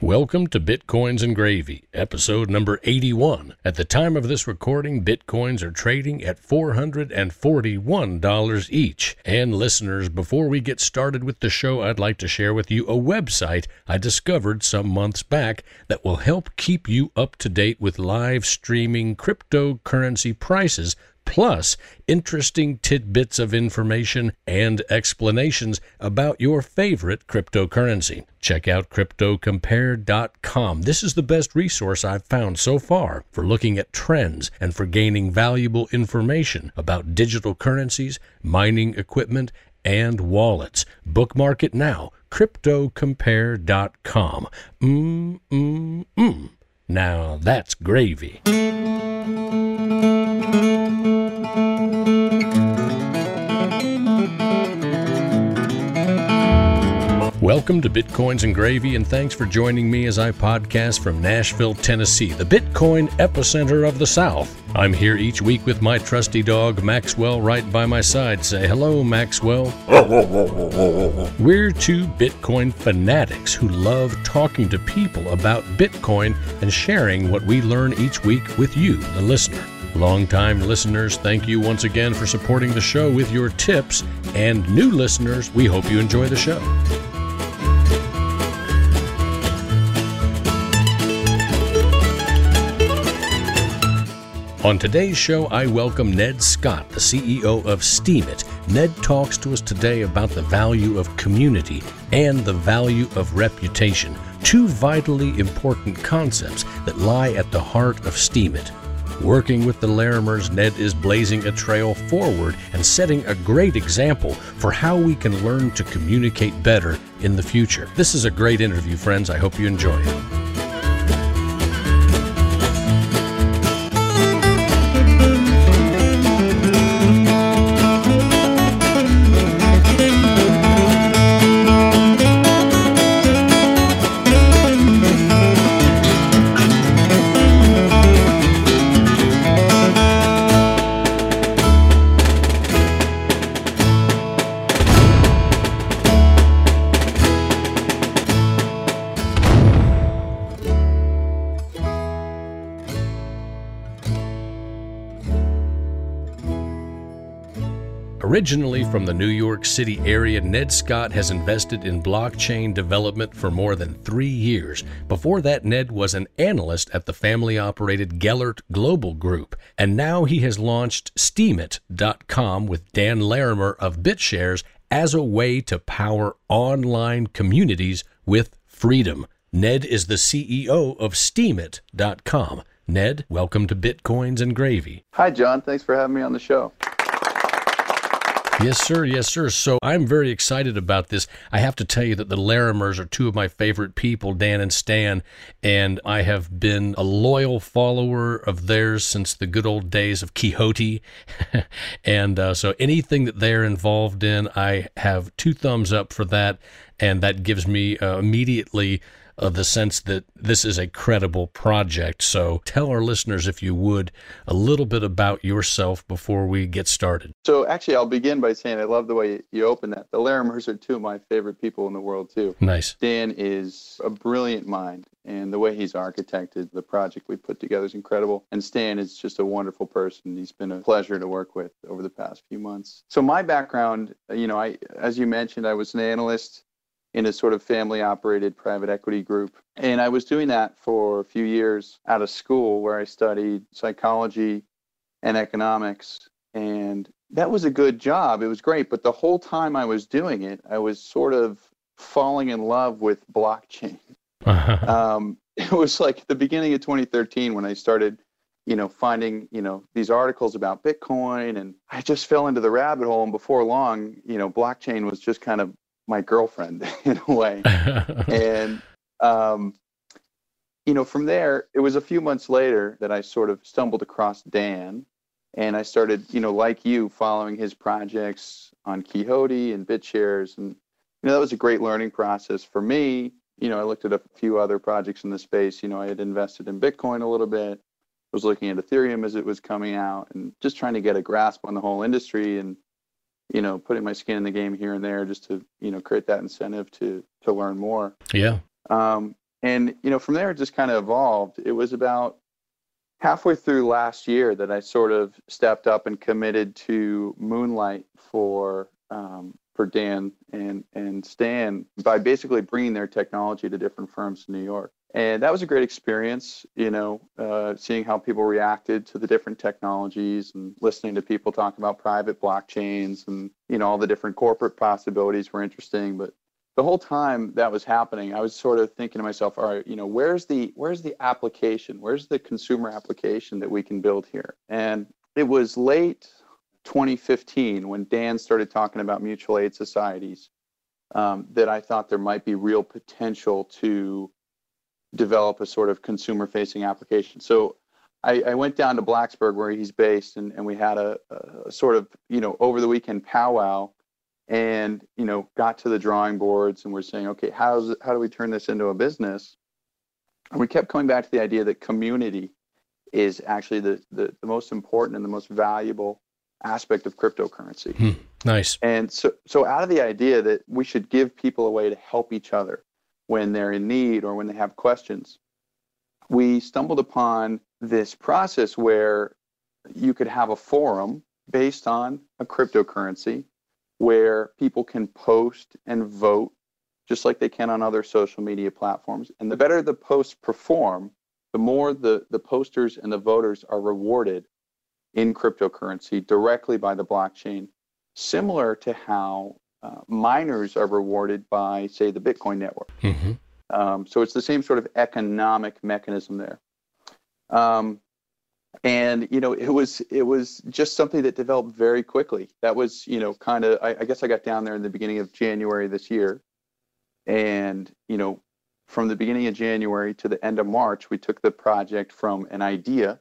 Welcome to Bitcoins and Gravy, episode number 81. At the time of this recording, Bitcoins are trading at $441 each. And listeners, before we get started with the show, I'd like to share with you a website I discovered some months back that will help keep you up to date with live streaming cryptocurrency prices plus interesting tidbits of information and explanations about your favorite cryptocurrency. Check out cryptocompare.com. This is the best resource I've found so far for looking at trends and for gaining valuable information about digital currencies, mining equipment, and wallets. Bookmark it now. cryptocompare.com. Mm, mm, mm. Now that's gravy. Welcome to Bitcoins and Gravy, and thanks for joining me as I podcast from Nashville, Tennessee, the Bitcoin epicenter of the South. I'm here each week with my trusty dog, Maxwell, right by my side. Say hello, Maxwell. We're two Bitcoin fanatics who love talking to people about Bitcoin and sharing what we learn each week with you, the listener. Longtime listeners, thank you once again for supporting the show with your tips. And new listeners, we hope you enjoy the show. On today's show, I welcome Ned Scott, the CEO of Steemit. Ned talks to us today about the value of community and the value of reputation, two vitally important concepts that lie at the heart of Steemit. Working with the Larimers, Ned is blazing a trail forward and setting a great example for how we can learn to communicate better in the future. This is a great interview, friends. I hope you enjoy it. Originally from the New York City area, Ned Scott has invested in blockchain development for more than three years. Before that, Ned was an analyst at the family operated Gellert Global Group, and now he has launched Steemit.com with Dan Larimer of BitShares as a way to power online communities with freedom. Ned is the CEO of Steemit.com. Ned, welcome to Bitcoins and Gravy. Hi, John. Thanks for having me on the show. Yes, sir. Yes, sir. So I'm very excited about this. I have to tell you that the Larimers are two of my favorite people, Dan and Stan, and I have been a loyal follower of theirs since the good old days of Keyhotee. and uh, so anything that they're involved in, I have two thumbs up for that. And that gives me uh, immediately of the sense that this is a credible project. So tell our listeners, if you would, a little bit about yourself before we get started. So actually, I'll begin by saying I love the way you open that. The Larimers are two of my favorite people in the world, too. Nice. Dan is a brilliant mind. And the way he's architected the project we put together is incredible. And Stan is just a wonderful person. He's been a pleasure to work with over the past few months. So my background, you know, I, as you mentioned, I was an analyst in a sort of family operated private equity group. And I was doing that for a few years out of school where I studied psychology and economics. And that was a good job. It was great. But the whole time I was doing it, I was sort of falling in love with blockchain. um, it was like the beginning of 2013 when I started you know, finding, you know, these articles about Bitcoin and I just fell into the rabbit hole and before long, you know, blockchain was just kind of my girlfriend in a way. and um, you know, from there, it was a few months later that I sort of stumbled across Dan, and I started, you know, like you, following his projects on Keyhotee and BitShares, and you know, that was a great learning process for me. You know, I looked at a few other projects in the space. You know, I had invested in Bitcoin a little bit, was looking at Ethereum as it was coming out, and just trying to get a grasp on the whole industry and you know, putting my skin in the game here and there just to, you know, create that incentive to to learn more. Yeah. Um, And you know, from there it just kind of evolved. It was about halfway through last year that I sort of stepped up and committed to Moonlight for um, for Dan and and Stan by basically bringing their technology to different firms in New York. And that was a great experience, you know, uh, seeing how people reacted to the different technologies and listening to people talk about private blockchains and, you know, all the different corporate possibilities were interesting. But the whole time that was happening, I was sort of thinking to myself, all right, you know, where's the where's the application? Where's the consumer application that we can build here? And it was late 2015 when Dan started talking about mutual aid societies um, that I thought there might be real potential to develop a sort of consumer facing application. So I, I, went down to Blacksburg where he's based and, and we had a, a, sort of, you know, over the weekend powwow and, you know, got to the drawing boards and we're saying, okay, how's, how do we turn this into a business? And we kept coming back to the idea that community is actually the, the, the most important and the most valuable aspect of cryptocurrency. Hmm, nice. And so, so out of the idea that we should give people a way to help each other, when they're in need or when they have questions. We stumbled upon this process where you could have a forum based on a cryptocurrency where people can post and vote just like they can on other social media platforms. And the better the posts perform, the more the, the posters and the voters are rewarded in cryptocurrency directly by the blockchain, similar to how uh, miners are rewarded by, say, the Bitcoin network. Mm-hmm. Um, so it's the same sort of economic mechanism there. Um, and you know, it was it was just something that developed very quickly. That was you know kind of I, I guess I got down there in the beginning of January this year, and you know, from the beginning of January to the end of March, we took the project from an idea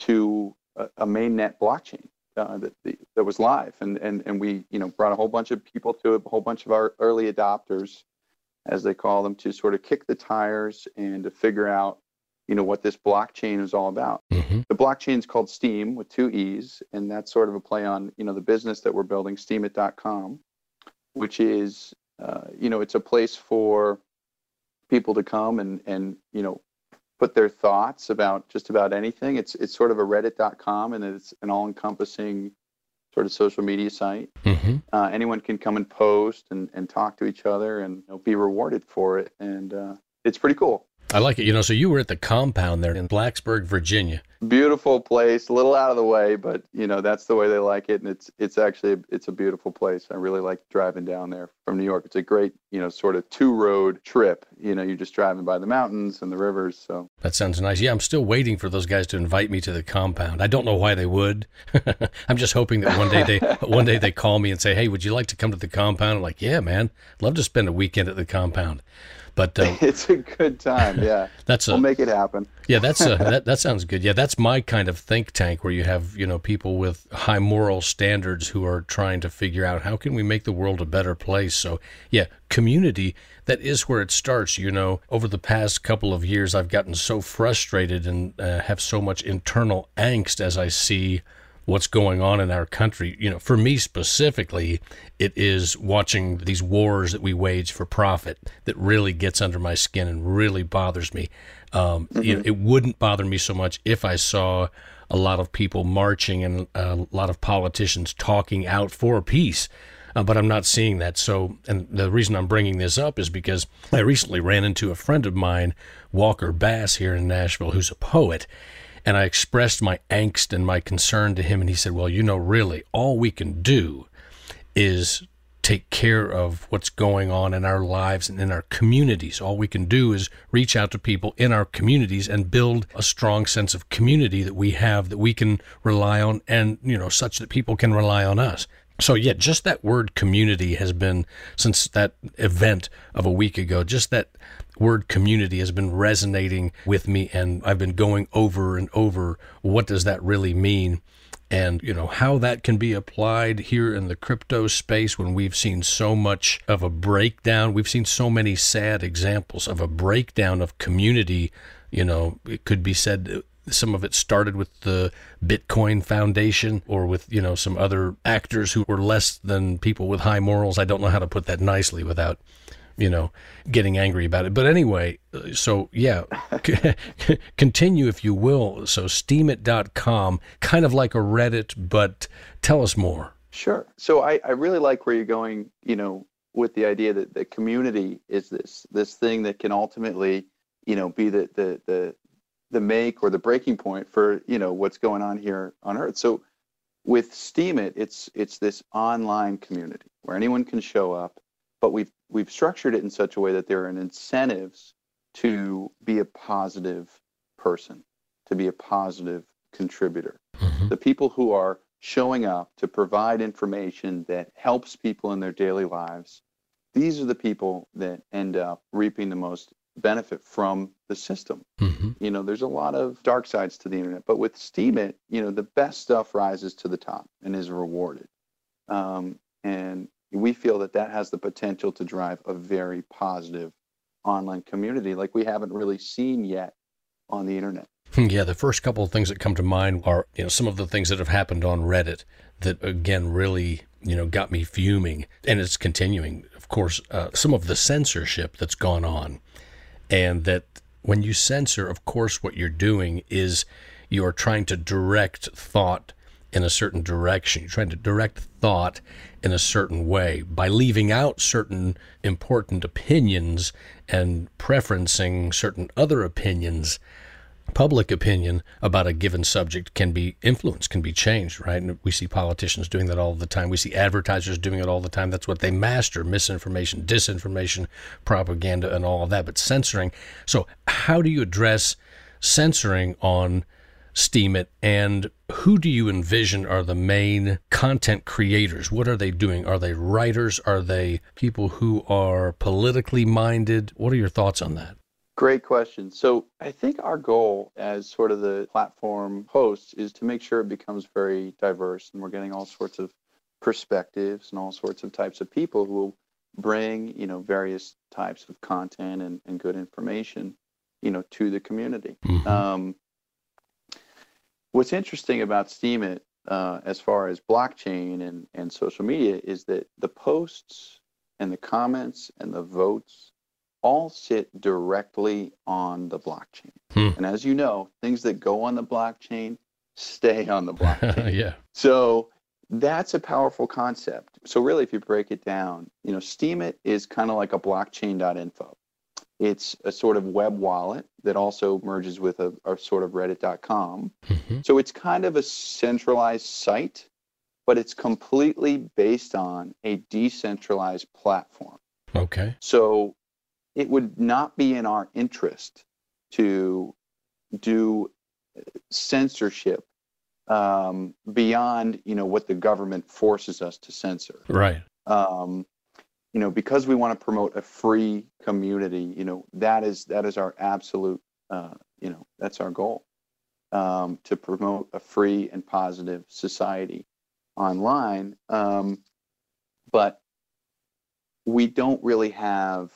to a, a mainnet blockchain uh, that, that was live, and, and and we you know brought a whole bunch of people to it, a whole bunch of our early adopters, as they call them, to sort of kick the tires and to figure out you know what this blockchain is all about. Mm-hmm. The blockchain is called Steem with two e's, and that's sort of a play on you know the business that we're building, Steemit.com, which is uh, you know it's a place for people to come and and you know put their thoughts about just about anything. It's it's sort of a Reddit.com, and it's an all-encompassing sort of social media site. Mm-hmm. Uh, anyone can come and post and, and talk to each other and you know, be rewarded for it, and uh, it's pretty cool. I like it. You know, so you were at the compound there in Blacksburg, Virginia. Beautiful place, a little out of the way, but you know that's the way they like it, and it's it's actually it's a beautiful place. I really like driving down there from New York. It's a great you know sort of two road trip. You know, you're just driving by the mountains and the rivers. So that sounds nice. Yeah, I'm still waiting for those guys to invite me to the compound. I don't know why they would. I'm just hoping that one day they one day they call me and say, "Hey, would you like to come to the compound?" I'm like, "Yeah, man, love to spend a weekend at the compound." But uh, it's a good time. Yeah, that's a, we'll make it happen. yeah, that's a, that that sounds good. Yeah, that's my kind of think tank where you have you know people with high moral standards who are trying to figure out how can we make the world a better place. So yeah, community. That is where it starts. You know, over the past couple of years, I've gotten so frustrated and uh, have so much internal angst as I see what's going on in our country. You know, for me specifically, it is watching these wars that we wage for profit that really gets under my skin and really bothers me. Um, mm-hmm. you know, it wouldn't bother me so much if I saw a lot of people marching and a lot of politicians talking out for peace. Uh, but I'm not seeing that. So, and the reason I'm bringing this up is because I recently ran into a friend of mine, Walker Bass, here in Nashville, who's a poet, and I expressed my angst and my concern to him. And he said, Well, you know, really, all we can do is take care of what's going on in our lives and in our communities. All we can do is reach out to people in our communities and build a strong sense of community that we have that we can rely on and, you know, such that people can rely on us. So, yeah, just that word community has been, since that event of a week ago, just that word community has been resonating with me and I've been going over and over what does that really mean and you know how that can be applied here in the crypto space when we've seen so much of a breakdown we've seen so many sad examples of a breakdown of community you know it could be said some of it started with the Bitcoin Foundation or with, you know, some other actors who were less than people with high morals. I don't know how to put that nicely without you know, getting angry about it. But anyway, so yeah, continue if you will. So steemit.com, kind of like a Reddit, but tell us more. Sure. So I, I really like where you're going, you know, with the idea that the community is this this thing that can ultimately, you know, be the the the the make or the breaking point for, you know, what's going on here on Earth. So with Steemit, it's it's this online community where anyone can show up, but we've we've structured it in such a way that there are incentives to be a positive person, to be a positive contributor. Mm-hmm. The people who are showing up to provide information that helps people in their daily lives, these are the people that end up reaping the most benefit from the system. Mm-hmm. You know, there's a lot of dark sides to the internet, but with Steemit, you know, the best stuff rises to the top and is rewarded. Um, and we feel that that has the potential to drive a very positive online community like we haven't really seen yet on the internet. Yeah, the first couple of things that come to mind are, you know, some of the things that have happened on Reddit that again really, you know, got me fuming and it's continuing. Of course, uh, some of the censorship that's gone on and that when you censor, of course, what you're doing is you're trying to direct thought in a certain direction. You're trying to direct thought in a certain way by leaving out certain important opinions and preferencing certain other opinions public opinion about a given subject can be influenced, can be changed, right? And we see politicians doing that all the time. We see advertisers doing it all the time. That's what they master misinformation, disinformation, propaganda, and all of that, but censoring. So, how do you address censoring on Steemit and who do you envision are the main content creators? What are they doing? Are they writers? Are they people who are politically minded? What are your thoughts on that? Great question. So I think our goal as sort of the platform hosts is to make sure it becomes very diverse and we're getting all sorts of perspectives and all sorts of types of people who will bring, you know, various types of content and, and good information, you know, to the community. Mm-hmm. Um, what's interesting about Steemit uh, as far as blockchain and, and social media is that the posts and the comments and the votes all sit directly on the blockchain. Hmm. And as you know, things that go on the blockchain stay on the blockchain. yeah. So that's a powerful concept. So really, if you break it down, you know, Steemit is kind of like a blockchain.info. It's a sort of web wallet that also merges with a, a sort of reddit.com. Mm-hmm. So it's kind of a centralized site, but it's completely based on a decentralized platform. Okay. So it would not be in our interest to do censorship um, beyond you know what the government forces us to censor. Right. Um, you know, because we want to promote a free community. You know, that is that is our absolute. Uh, you know, that's our goal um, to promote a free and positive society online. Um, but we don't really have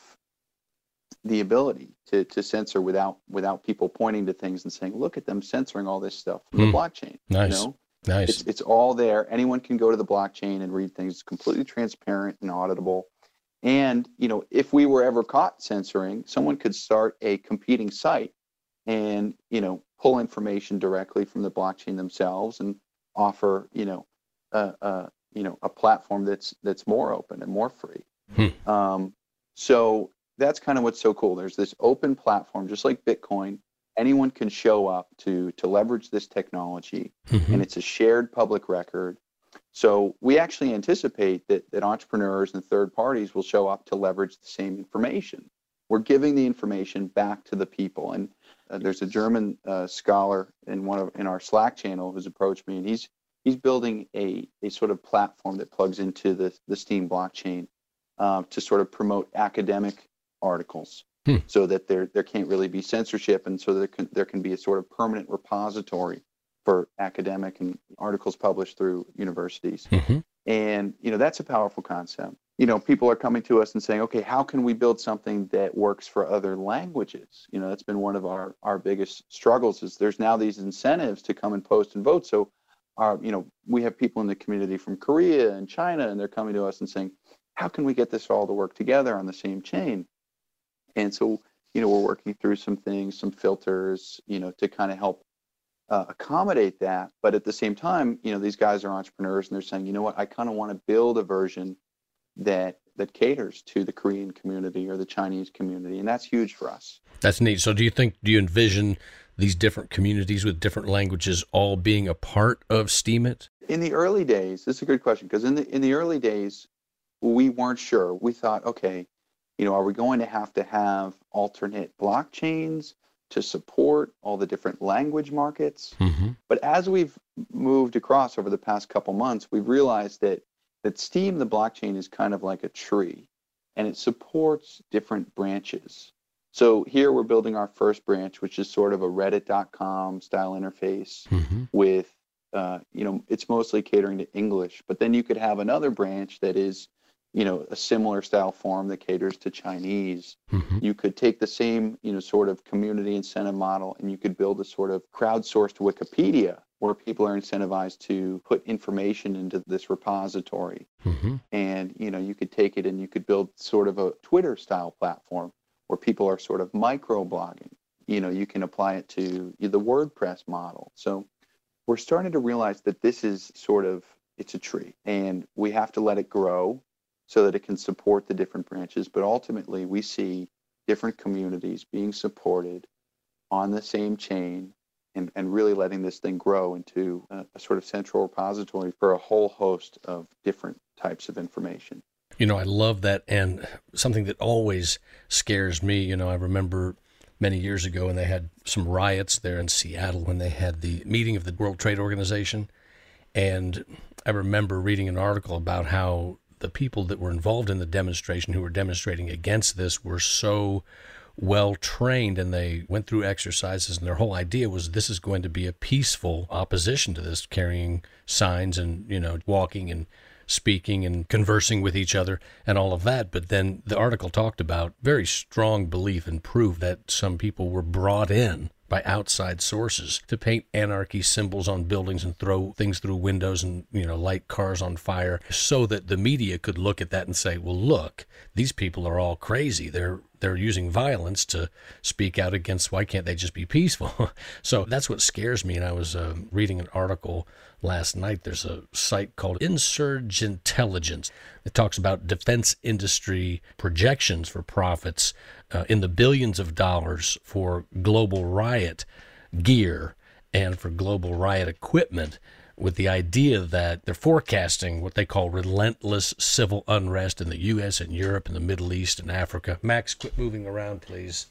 the ability to, to censor without without people pointing to things and saying, look at them censoring all this stuff from mm. the blockchain. Nice. You know? Nice. It's, it's all there. Anyone can go to the blockchain and read things. It's completely transparent and auditable. And you know, if we were ever caught censoring, someone could start a competing site and you know pull information directly from the blockchain themselves and offer you know a, a you know a platform that's that's more open and more free. Hmm. Um, so that's kind of what's so cool. There's this open platform, just like Bitcoin. Anyone can show up to to leverage this technology, mm-hmm. and it's a shared public record. So we actually anticipate that that entrepreneurs and third parties will show up to leverage the same information. We're giving the information back to the people, and uh, there's a German uh, scholar in one of in our Slack channel who's approached me, and he's he's building a a sort of platform that plugs into the the Steem blockchain uh, to sort of promote academic articles hmm. so that there there can't really be censorship and so there can there can be a sort of permanent repository for academic and articles published through universities mm-hmm. and you know that's a powerful concept you know people are coming to us and saying okay how can we build something that works for other languages you know that's been one of our our biggest struggles is there's now these incentives to come and post and vote so our you know we have people in the community from korea and china and they're coming to us and saying how can we get this all to work together on the same chain? And so, you know, we're working through some things, some filters, you know, to kind of help uh, accommodate that. But at the same time, you know, these guys are entrepreneurs and they're saying, you know what, I kind of want to build a version that that caters to the Korean community or the Chinese community, and that's huge for us. That's neat. So, do you think do you envision these different communities with different languages all being a part of Steemit? In the early days, this is a good question because in the in the early days, we weren't sure. We thought, okay, you know, are we going to have to have alternate blockchains to support all the different language markets? Mm-hmm. But as we've moved across over the past couple months, we've realized that that Steem, the blockchain, is kind of like a tree, and it supports different branches. So here we're building our first branch, which is sort of a Reddit.com style interface mm-hmm. with, uh, you know, it's mostly catering to English. But then you could have another branch that is, you know, a similar style form that caters to Chinese. Mm-hmm. You could take the same, you know, sort of community incentive model and you could build a sort of crowdsourced Wikipedia where people are incentivized to put information into this repository. Mm-hmm. And, you know, you could take it and you could build sort of a Twitter style platform where people are sort of micro blogging. You know, you can apply it to the WordPress model. So we're starting to realize that this is sort of it's a tree and we have to let it grow so that it can support the different branches. But ultimately we see different communities being supported on the same chain and, and really letting this thing grow into a, a sort of central repository for a whole host of different types of information. You know, I love that. And something that always scares me, you know, I remember many years ago when they had some riots there in Seattle when they had the meeting of the World Trade Organization. And I remember reading an article about how the people that were involved in the demonstration who were demonstrating against this were so well trained and they went through exercises and their whole idea was this is going to be a peaceful opposition to this carrying signs and you know walking and speaking and conversing with each other and all of that. But then the article talked about very strong belief and proof that some people were brought in by outside sources to paint anarchy symbols on buildings and throw things through windows and you know light cars on fire so that the media could look at that and say well look these people are all crazy. They're they're using violence to speak out against why can't they just be peaceful? So that's what scares me. And i was uh, reading an article last night. There's a site called Insurge Intelligence it talks about defense industry projections for profits uh, in the billions of dollars for global riot gear and for global riot equipment with the idea that they're forecasting what they call relentless civil unrest in the U.S. and Europe and the Middle East and Africa. Max, quit moving around, please.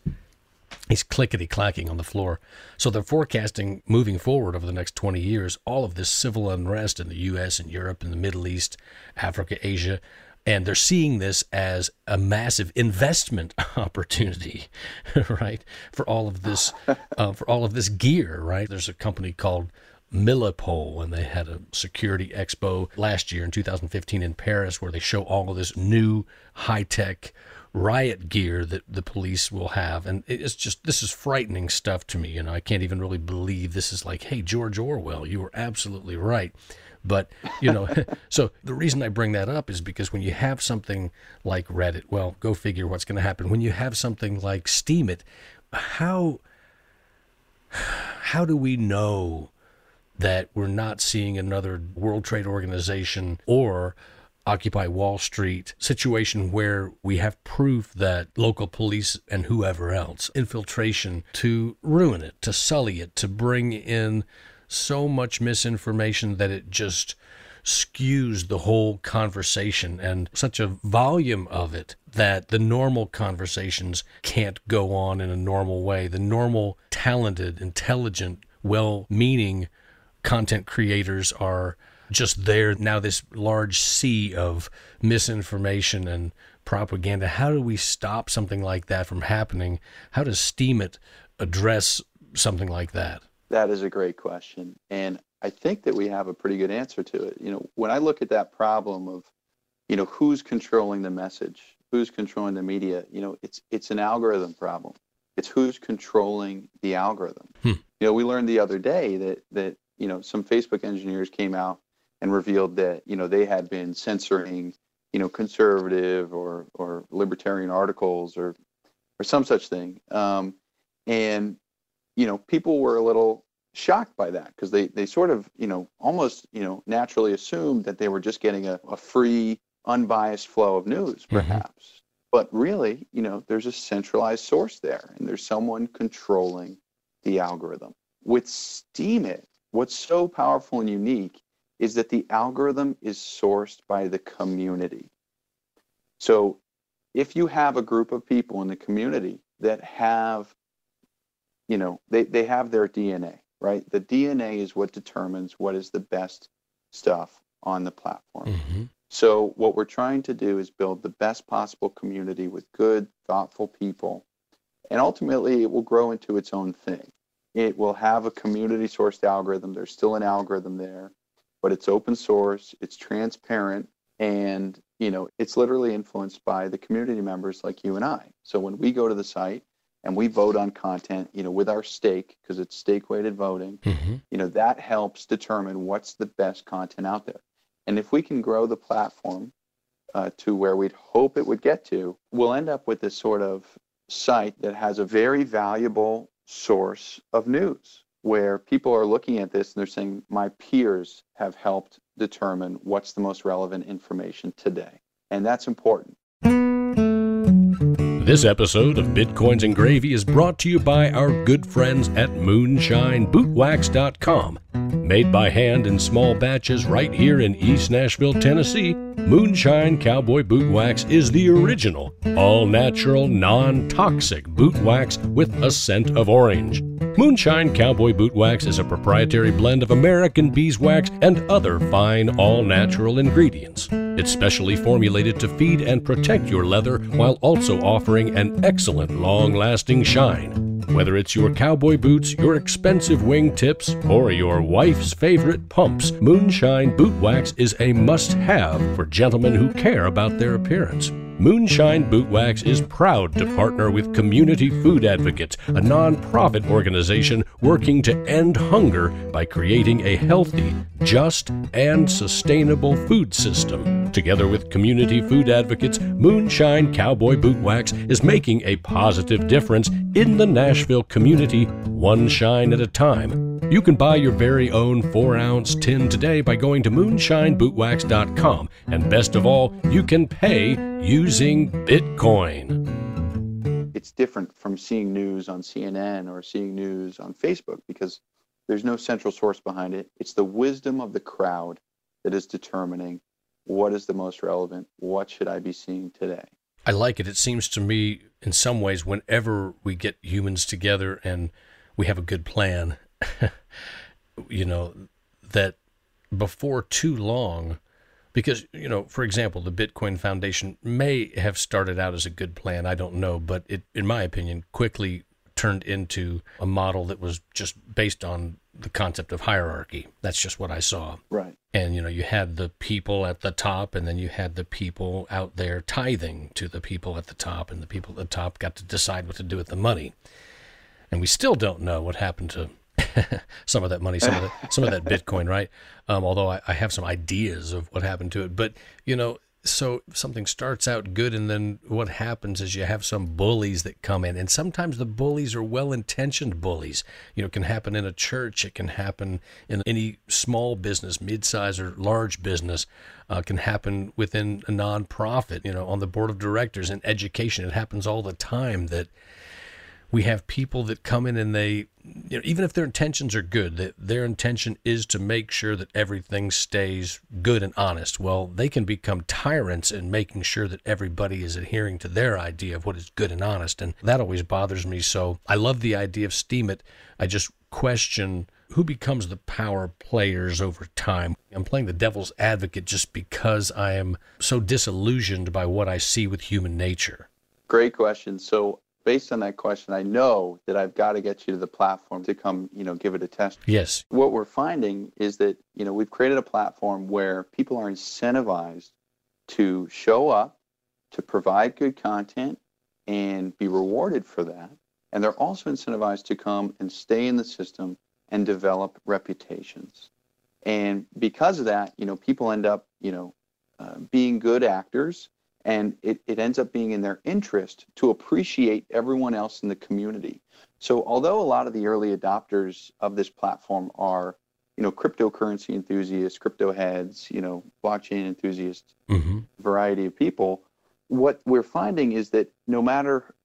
He's clickety clacking on the floor. So they're forecasting moving forward over the next 20 years all of this civil unrest in the U.S. and Europe and the Middle East, Africa, Asia. And they're seeing this as a massive investment opportunity, right? For all of this, uh, for all of this gear, right? There's a company called Milipol and they had a security expo last year in 2015 in Paris where they show all of this new high tech riot gear that the police will have. And it's just this is frightening stuff to me. You know I can't even really believe this is like hey George Orwell you were absolutely right. But you know so the reason I bring that up is because when you have something like Reddit well go figure what's going to happen. When you have something like Steemit, how how do we know that we're not seeing another World Trade Organization or Occupy Wall Street situation where we have proof that local police and whoever else infiltration to ruin it, to sully it, to bring in so much misinformation that it just skews the whole conversation and such a volume of it that the normal conversations can't go on in a normal way. The normal, talented, intelligent, well meaning content creators are just there now this large sea of misinformation and propaganda. How do we stop something like that from happening? How does Steemit address something like that? That is a great question and i think that we have a pretty good answer to it. You know when i look at that problem of you know who's controlling the message who's controlling the media you know it's it's an algorithm problem. It's who's controlling the algorithm. Hmm. you know we learned the other day that that you know, some Facebook engineers came out and revealed that, you know, they had been censoring you know, conservative or or libertarian articles or or some such thing. Um, and you know, people were a little shocked by that because they they sort of you know almost you know naturally assumed that they were just getting a, a free unbiased flow of news Mm-hmm. perhaps but really you know there's a centralized source there and there's someone controlling the algorithm with steemit what's so powerful and unique is that the algorithm is sourced by the community. So if you have a group of people in the community that have you know they, they have their dna right? The dna is what determines what is the best stuff on the platform. Hmm so what we're trying to do is build the best possible community with good thoughtful people. And ultimately it will grow into its own thing. It will have a community sourced algorithm. There's still an algorithm there but it's open source it's transparent and you know it's literally influenced by the community members like you and i. So when we go to the site and we vote on content you know with our stake because it's stake weighted voting hmm you know that helps determine what's the best content out there. And if we can grow the platform uh, to where we'd hope it would get to we'll end up with this sort of site that has a very valuable source of news where people are looking at this and they're saying my peers have helped determine what's the most relevant information today and that's important This episode of Bitcoins and Gravy is brought to you by our good friends at MoonshineBootwax.com. Made by hand in small batches right here in East Nashville, Tennessee, Moonshine Cowboy Boot Wax is the original, all natural, non toxic boot wax with a scent of orange. Moonshine Cowboy Boot Wax is a proprietary blend of American beeswax and other fine, all natural ingredients. It's specially formulated to feed and protect your leather while also offering an excellent long lasting shine. Whether it's your cowboy boots, your expensive wingtips, or your wife's favorite pumps, Moonshine Boot Wax is a must have for gentlemen who care about their appearance. Moonshine Boot Wax is proud to partner with Community Food Advocates, a nonprofit organization working to end hunger by creating a healthy, just, and sustainable food system. Together with Community Food Advocates, Moonshine Cowboy Boot Wax is making a positive difference in the Nashville community, one shine at a time. You can buy your very own 4 ounce tin today by going to moonshinebootwax.com. And best of all, you can pay using Bitcoin. it's different from seeing news on CNN or seeing news on Facebook because there's no central source behind it. It's the wisdom of the crowd that is determining what is the most relevant, what should I be seeing today. I like it. It seems to me, in some ways, whenever we get humans together and we have a good plan, you know, that before too long, because, you know, for example, the Bitcoin Foundation may have started out as a good plan. I don't know. But it, in my opinion, quickly turned into a model that was just based on the concept of hierarchy. That's just what I saw Right. and you know you had the people at the top and then you had the people out there tithing to the people at the top and the people at the top got to decide what to do with the money and we still don't know what happened to some of that money some of that some of that bitcoin right um, although I, I have some ideas of what happened to it but you know so something starts out good and then what happens is you have some bullies that come in and sometimes the bullies are well-intentioned bullies. You know it can happen in a church it can happen in any small business mid-size or large business uh, can happen within a nonprofit you know on the board of directors in education. It happens all the time that we have people that come in and they you know even if their intentions are good that their intention is to make sure that everything stays good and honest. Well they can become tyrants in making sure that everybody is adhering to their idea of what is good and honest and that always bothers me. So i love the idea of steemit. I just question who becomes the power players over time. I'm playing the devil's advocate just because i am so disillusioned by what i see with human nature. Great question. So based on that question, I know that I've got to get you to the platform to come, you know, give it a test. yes What we're finding is that, you know, we've created a platform where people are incentivized to show up, to provide good content and be rewarded for that. And they're also incentivized to come and stay in the system and develop reputations. And because of that, you know, people end up, you know, uh, being good actors, and it, it ends up being in their interest to appreciate everyone else in the community. So although a lot of the early adopters of this platform are, you know, cryptocurrency enthusiasts, crypto heads, you know, blockchain enthusiasts, mm-hmm. variety of people, what we're finding is that no matter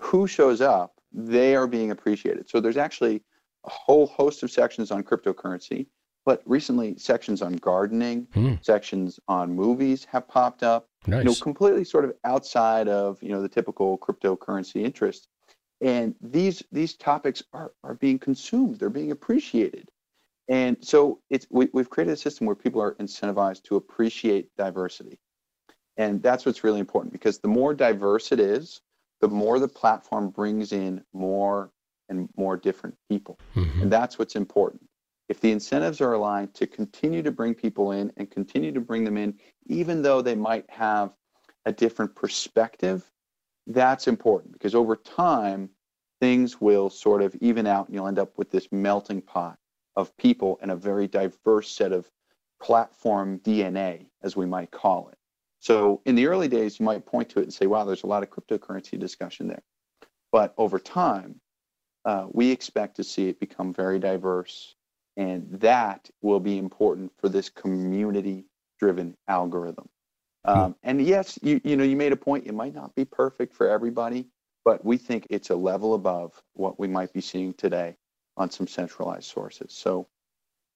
who shows up, they are being appreciated. So there's actually a whole host of sections on cryptocurrency, but recently sections on gardening, hmm. sections on movies have popped up. Nice. You know, completely sort of outside of you know the typical cryptocurrency interest. And these these topics are, are being consumed, they're being appreciated. And so it's we, we've created a system where people are incentivized to appreciate diversity. And that's what's really important because the more diverse it is, the more the platform brings in more and more different people. Mm-hmm. And that's what's important. If the incentives are aligned to continue to bring people in and continue to bring them in, even though they might have a different perspective, that's important because over time, things will sort of even out and you'll end up with this melting pot of people and a very diverse set of platform DNA, as we might call it. So in the early days, you might point to it and say, wow, there's a lot of cryptocurrency discussion there. But over time, uh, we expect to see it become very diverse. And that will be important for this community driven algorithm. Hmm. Um, and yes, you, you know, you made a point, it might not be perfect for everybody, but we think it's a level above what we might be seeing today on some centralized sources. So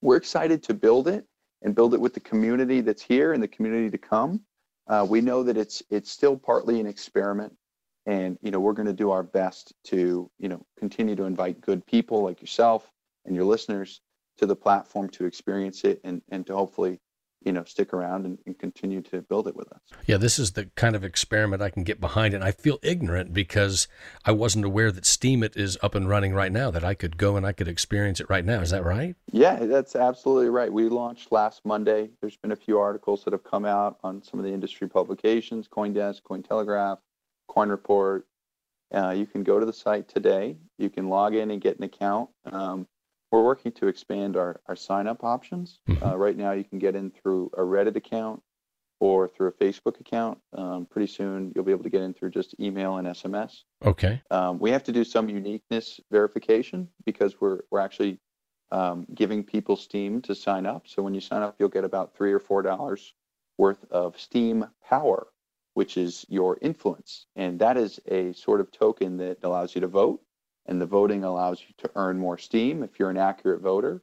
we're excited to build it and build it with the community that's here and the community to come. Uh, we know that it's it's still partly an experiment, and you know we're going to do our best to you know continue to invite good people like yourself and your listeners to the platform to experience it and and to hopefully you know stick around and, and, continue to build it with us. Yeah this is the kind of experiment i can get behind and i feel ignorant because i wasn't aware that steemit is up and running right now that i could go and i could experience it right now. Is that right? Yeah that's absolutely right. We launched last monday. There's been a few articles that have come out on some of the industry publications coindesk cointelegraph coin report. Uh, you can go to the site today. You can log in and get an account. Um, we're working to expand our, our sign up options. Mm-hmm. Uh, right now, you can get in through a Reddit account or through a Facebook account. Um, pretty soon, you'll be able to get in through just email and SMS. Okay. Um, we have to do some uniqueness verification because we're we're actually um, giving people Steem to sign up. So when you sign up, you'll get about three or four dollars worth of Steem Power, which is your influence, and that is a sort of token that allows you to vote and the voting allows you to earn more steem. If you're an accurate voter,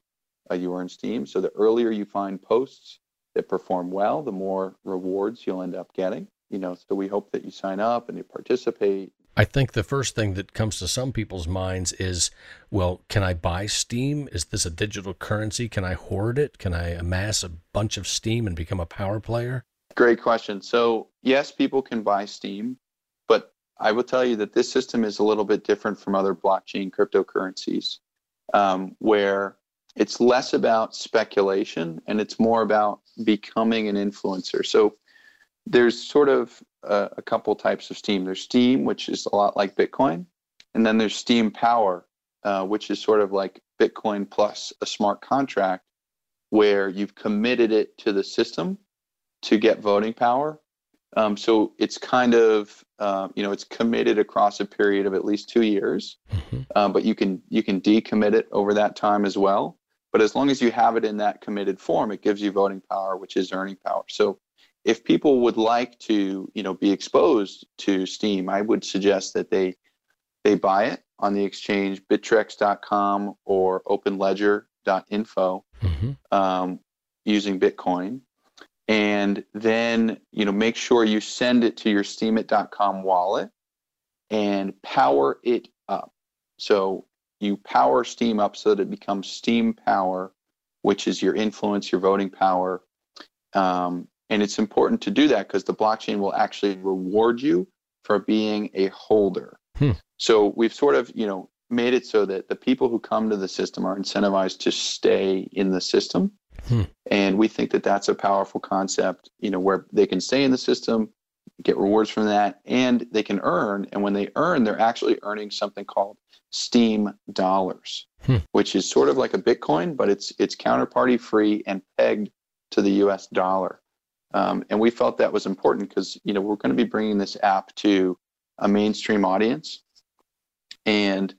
uh, you earn steem. So the earlier you find posts that perform well, the more rewards you'll end up getting. You know, so we hope that you sign up and you participate. I think the first thing that comes to some people's minds is, well, can I buy steem? Is this a digital currency? Can I hoard it? Can I amass a bunch of steem and become a power player? Great question. So, yes, people can buy steem, but I will tell you that this system is a little bit different from other blockchain cryptocurrencies, um, where it's less about speculation and it's more about becoming an influencer. So there's sort of a, a couple types of Steem. There's Steem, which is a lot like Bitcoin, and then there's Steem Power, uh, which is sort of like Bitcoin plus a smart contract, where you've committed it to the system to get voting power um, so it's kind of uh, you know it's committed across a period of at least two years, mm-hmm. uh, but you can you can decommit it over that time as well. But as long as you have it in that committed form, it gives you voting power, which is earning power. So if people would like to you know be exposed to Steem, I would suggest that they they buy it on the exchange bittrex.com or openledger.info mm-hmm. um, using Bitcoin and then you know make sure you send it to your steemit.com wallet and power it up. So you power steem up so that it becomes steem power which is your influence your voting power. Um, and it's important to do that because the blockchain will actually reward you for being a holder. Hmm. so we've sort of you know made it so that the people who come to the system are incentivized to stay in the system Hmm. And we think that that's a powerful concept, you know, where they can stay in the system, get rewards from that, and they can earn. And when they earn, they're actually earning something called Steem dollars, hmm. which is sort of like a Bitcoin, but it's it's counterparty free and pegged to the U.S. dollar. Um, and we felt that was important because you know we're going to be bringing this app to a mainstream audience, and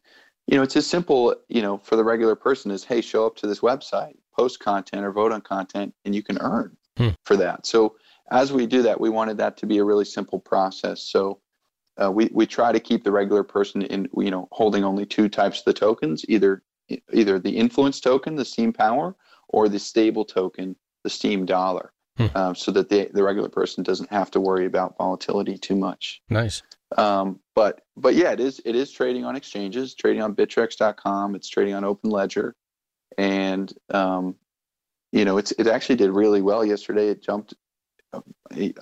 you know it's as simple you know for the regular person as hey show up to this website, post content or vote on content, and you can earn hmm. for that. So as we do that, we wanted that to be a really simple process. So uh, we we try to keep the regular person in you know holding only two types of the tokens, either either the influence token, the Steem Power, or the stable token, the Steem Dollar hmm. um, so that the, the regular person doesn't have to worry about volatility too much. Nice. Um, but but yeah, it is it is trading on exchanges, trading on Bittrex.com. It's trading on Open Ledger, and um, you know it's it actually did really well yesterday. It jumped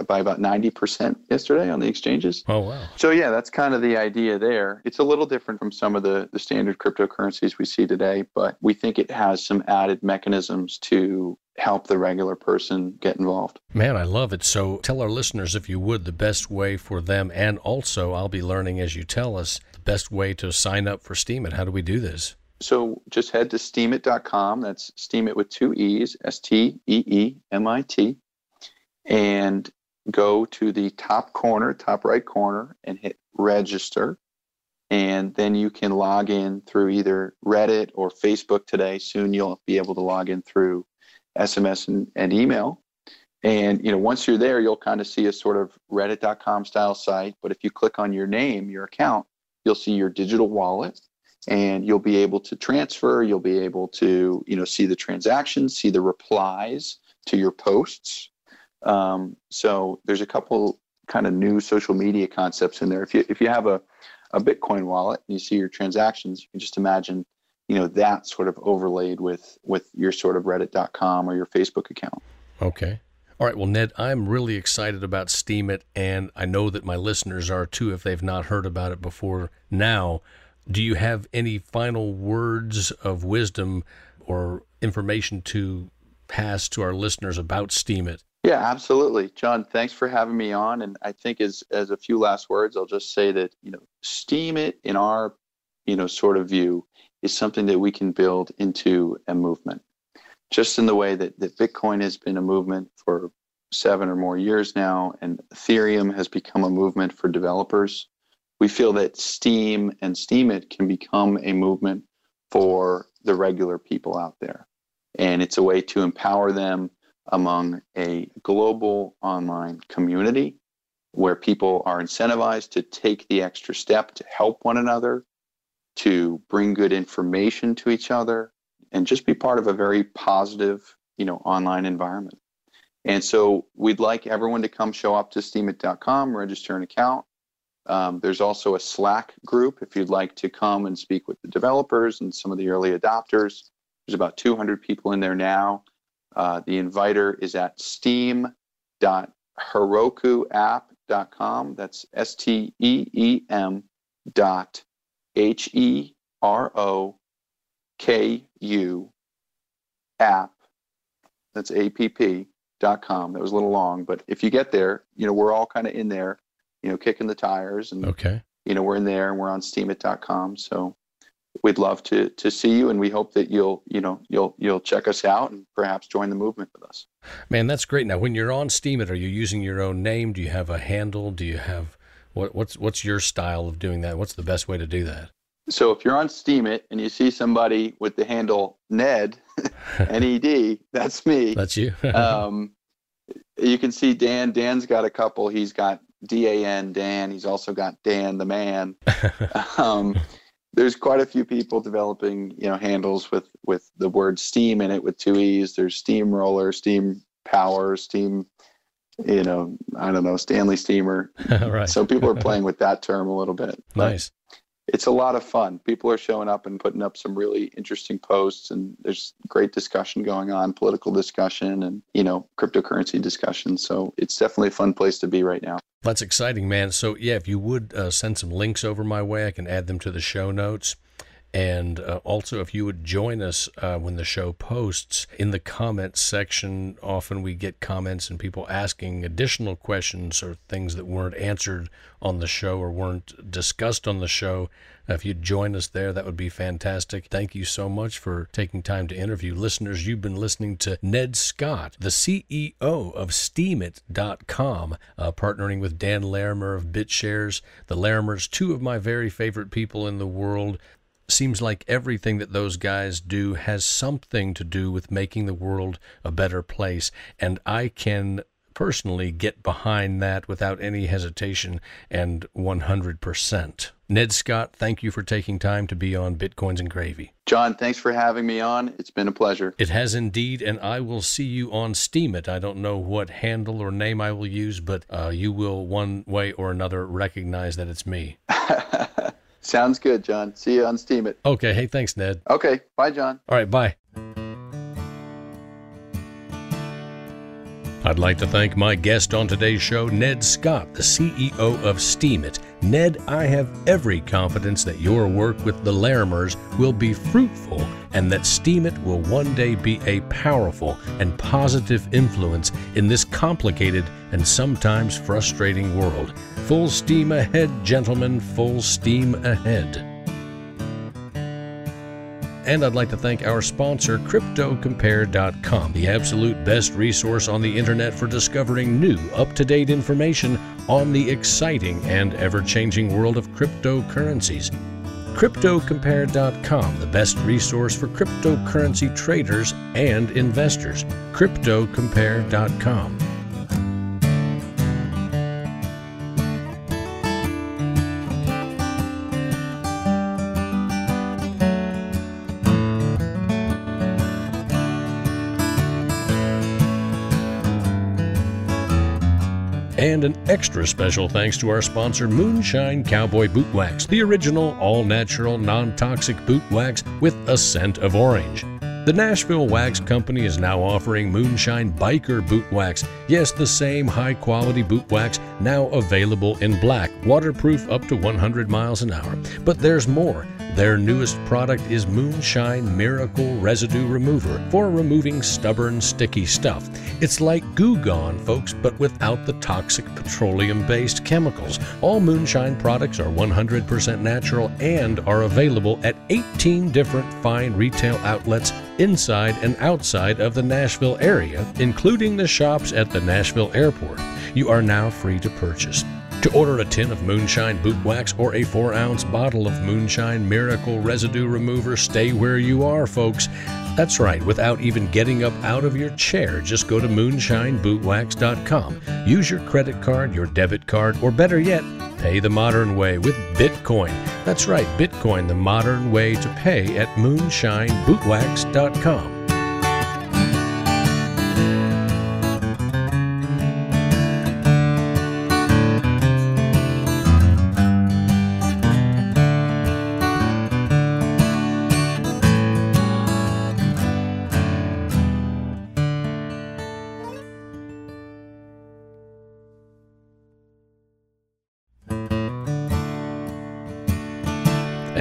by about 90% yesterday on the exchanges. Oh, wow. So, yeah, that's kind of the idea there. It's a little different from some of the, the standard cryptocurrencies we see today, but we think it has some added mechanisms to help the regular person get involved. Man, I love it. So, tell our listeners, if you would, the best way for them, and also I'll be learning as you tell us, the best way to sign up for Steem and How do we do this? So just head to steemit.com. That's steemit with two E's, S T E E M I T and go to the top corner, top right corner, and hit register. And then you can log in through either Reddit or Facebook today. Soon you'll be able to log in through SMS and, and email. And you know, once you're there, you'll kind of see a sort of reddit.com style site. But if you click on your name, your account, you'll see your digital wallet and you'll be able to transfer, you'll be able to, you know, see the transactions, see the replies to your posts. Um, so there's a couple kind of new social media concepts in there. If you if you have a, a Bitcoin wallet and you see your transactions, you can just imagine, you know, that sort of overlaid with with your sort of Reddit.com or your Facebook account. Okay. All right. Well, Ned, I'm really excited about Steemit, and I know that my listeners are too if they've not heard about it before now. Do you have any final words of wisdom or information to pass to our listeners about Steemit? Yeah, absolutely. John, thanks for having me on. And I think as as a few last words, I'll just say that, you know, Steemit in our, you know, sort of view is something that we can build into a movement. Just in the way that, that Bitcoin has been a movement for seven or more years now, and Ethereum has become a movement for developers. We feel that Steem and Steemit can become a movement for the regular people out there. And it's a way to empower them among a global online community where people are incentivized to take the extra step to help one another, to bring good information to each other, and just be part of a very positive, you know, online environment. And so we'd like everyone to come show up to steemit.com, register an account. Um, there's also a Slack group if you'd like to come and speak with the developers and some of the early adopters. There's about 200 people in there now. Uh, the inviter is at steem.herokuapp.com. That's S T E E M dot H E R O K U app. That's A P P dot com. That was a little long, but if you get there, you know, we're all kind of in there, you know, kicking the tires and, okay. you know, we're in there and we're on steemit.com. So we'd love to to see you and we hope that you'll you know you'll you'll check us out and perhaps join the movement with us. Man that's great. Now when you're on steemit are you using your own name? Do you have a handle? Do you have what, what's what's your style of doing that? What's the best way to do that? So if you're on steemit and you see somebody with the handle ned ned that's me. That's you. Um, you can see dan dan's got a couple. He's got dan dan he's also got dan the man um, there's quite a few people developing you know handles with with the word steem in it with two e's there's steemroller steem power steem you know i don't know stanley steamer right. so people are playing with that term a little bit nice it's a lot of fun. People are showing up and putting up some really interesting posts, and there's great discussion going on, political discussion, and you know, cryptocurrency discussion. So it's definitely a fun place to be right now. That's exciting, man. So yeah, if you would uh, send some links over my way, I can add them to the show notes. And uh, also, if you would join us uh, when the show posts in the comments section, often we get comments and people asking additional questions or things that weren't answered on the show or weren't discussed on the show. If you'd join us there, that would be fantastic. Thank you so much for taking time to interview listeners. You've been listening to Ned Scott, the CEO of Steemit.com, uh, partnering with Dan Larimer of BitShares. The Larimers, two of my very favorite people in the world. Seems like everything that those guys do has something to do with making the world a better place. And I can personally get behind that without any hesitation and 100%. Ned Scott, thank you for taking time to be on Bitcoins and Gravy. John, thanks for having me on. It's been a pleasure. It has indeed, and I will see you on Steemit. I don't know what handle or name I will use, but uh, you will one way or another recognize that it's me. Sounds good, John. See you on Steemit. Okay. Hey, thanks, Ned. Okay. Bye, John. All right. Bye. I'd like to thank my guest on today's show, Ned Scott, the CEO of Steemit. Ned, I have every confidence that your work with the Larimers will be fruitful and that Steemit will one day be a powerful and positive influence in this complicated and sometimes frustrating world. Full steam ahead, gentlemen, full steam ahead. And I'd like to thank our sponsor, CryptoCompare.com, the absolute best resource on the internet for discovering new, up to date information on the exciting and ever changing world of cryptocurrencies. CryptoCompare.com, the best resource for cryptocurrency traders and investors. CryptoCompare.com. extra special thanks to our sponsor, Moonshine Cowboy Boot Wax, the original all natural, non toxic boot wax with a scent of orange. The Nashville Wax Company is now offering Moonshine Biker Boot Wax. Yes, the same high quality boot wax now available in black, waterproof up to 100 miles an hour. But there's more. Their newest product is Moonshine Miracle Residue Remover for removing stubborn, sticky stuff. It's like Goo Gone, folks, but without the toxic petroleum based chemicals. All Moonshine products are 100% natural and are available at 18 different fine retail outlets inside and outside of the Nashville area, including the shops at the Nashville airport. You are now free to purchase. To order a tin of Moonshine Boot Wax or a 4 ounce bottle of Moonshine Miracle Residue Remover, stay where you are, folks. That's right, without even getting up out of your chair, just go to moonshinebootwax.com. Use your credit card, your debit card, or better yet, pay the modern way with Bitcoin. That's right, Bitcoin, the modern way to pay at moonshinebootwax.com.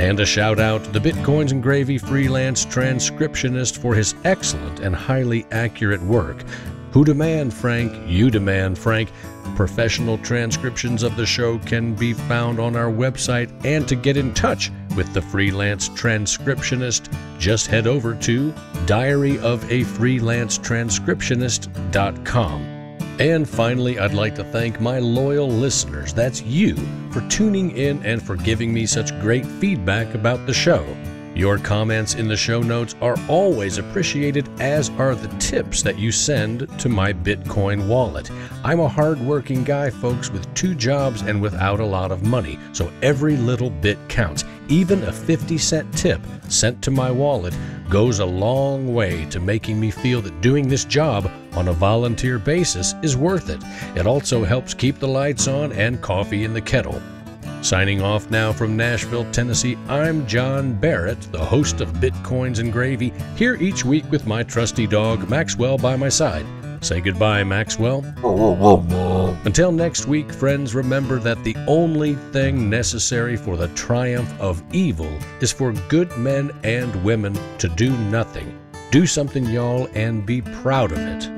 And a shout out to the Bitcoins and Gravy freelance transcriptionist for his excellent and highly accurate work. Who demand, Frank? You demand, Frank. Professional transcriptions of the show can be found on our website, and to get in touch with the freelance transcriptionist, just head over to diaryofafreelancetranscriptionist.com. And finally, I'd like to thank my loyal listeners, that's you, for tuning in and for giving me such great feedback about the show. Your comments in the show notes are always appreciated, as are the tips that you send to my Bitcoin wallet. I'm a hardworking guy, folks, with two jobs and without a lot of money, so every little bit counts. Even a 50 cent tip sent to my wallet goes a long way to making me feel that doing this job on a volunteer basis is worth it. It also helps keep the lights on and coffee in the kettle. Signing off now from Nashville, Tennessee, I'm John Barrett, the host of Bitcoins and Gravy, here each week with my trusty dog, Maxwell, by my side. Say goodbye, Maxwell. Until next week, friends, remember that the only thing necessary for the triumph of evil is for good men and women to do nothing. Do something, y'all, and be proud of it.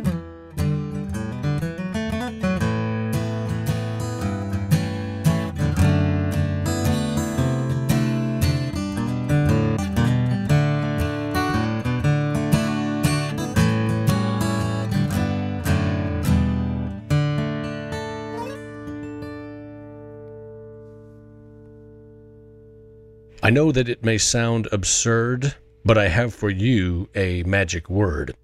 I know that it may sound absurd, but I have for you a magic word.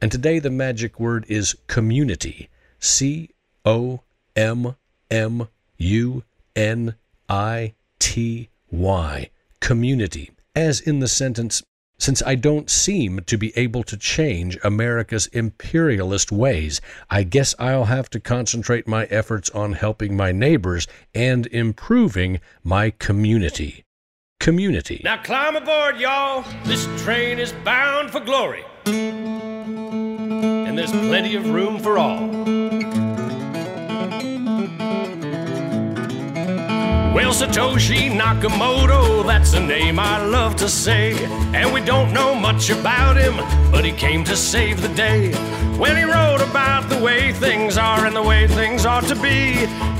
And today the magic word is community. C O M M U N I T Y. Community. As in the sentence, since I don't seem to be able to change America's imperialist ways, I guess I'll have to concentrate my efforts on helping my neighbors and improving my community community. Now climb aboard, y'all. This train is bound for glory. And there's plenty of room for all. Well, Satoshi Nakamoto, that's a name I love to say. And we don't know much about him, but he came to save the day. When he wrote about the way things are and the way things ought to be,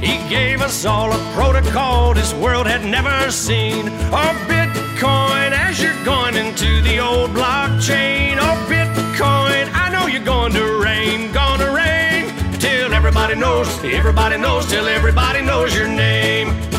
he gave us all a protocol this world had never seen. Or Bitcoin as you're going into the old blockchain. Or Bitcoin, I know you're going to rain, gonna rain. Till everybody knows, everybody knows, till everybody knows your name.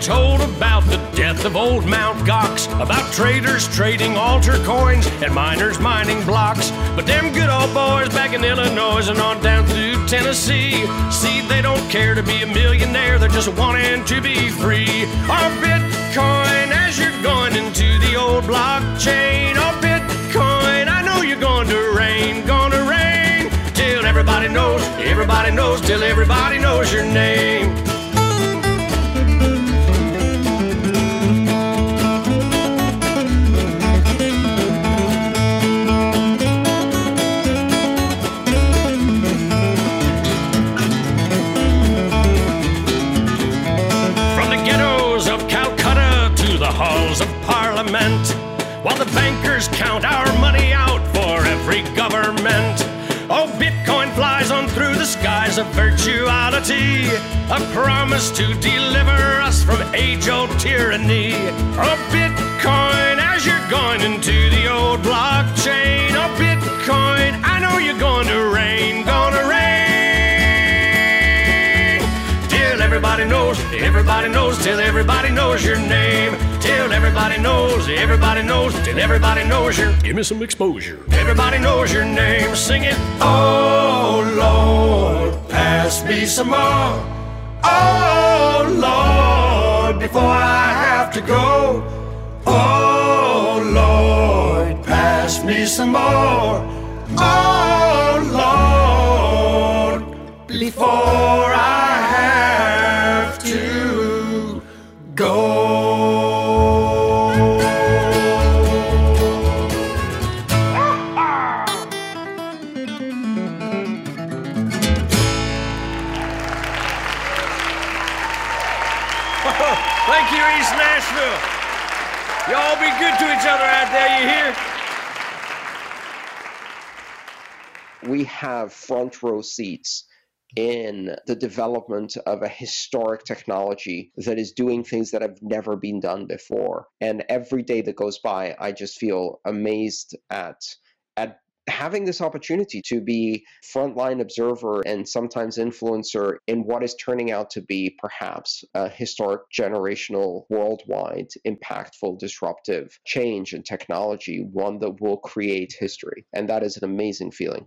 Told about the death of old Mount Gox, about traders trading altar coins and miners mining blocks. But them good old boys back in Illinois and on down through Tennessee, see, they don't care to be a millionaire, they're just wanting to be free. Our Bitcoin as you're going into the old blockchain. Our Bitcoin, I know you're going to rain, gonna rain. Till everybody knows, everybody knows, till everybody knows your name. Bankers count our money out for every government. Oh, Bitcoin flies on through the skies of virtuality, a promise to deliver us from age old tyranny. Oh, Bitcoin, as you're going into the old blockchain. Oh, Bitcoin, I know you're going to rain, gonna rain. Everybody knows, everybody knows, till everybody knows your name till everybody knows, everybody knows, till everybody knows your. Give me some exposure. Everybody knows your name. Sing it. Oh Lord, pass me some more. Oh Lord, before I have to go. Oh Lord, pass me some more. Oh Lord, before I other out there, you hear? We have front row seats in the development of a historic technology that is doing things that have never been done before. And every day that goes by, I just feel amazed at at having this opportunity to be frontline observer and sometimes influencer in what is turning out to be perhaps a historic generational worldwide impactful disruptive change in technology one that will create history. And that is an amazing feeling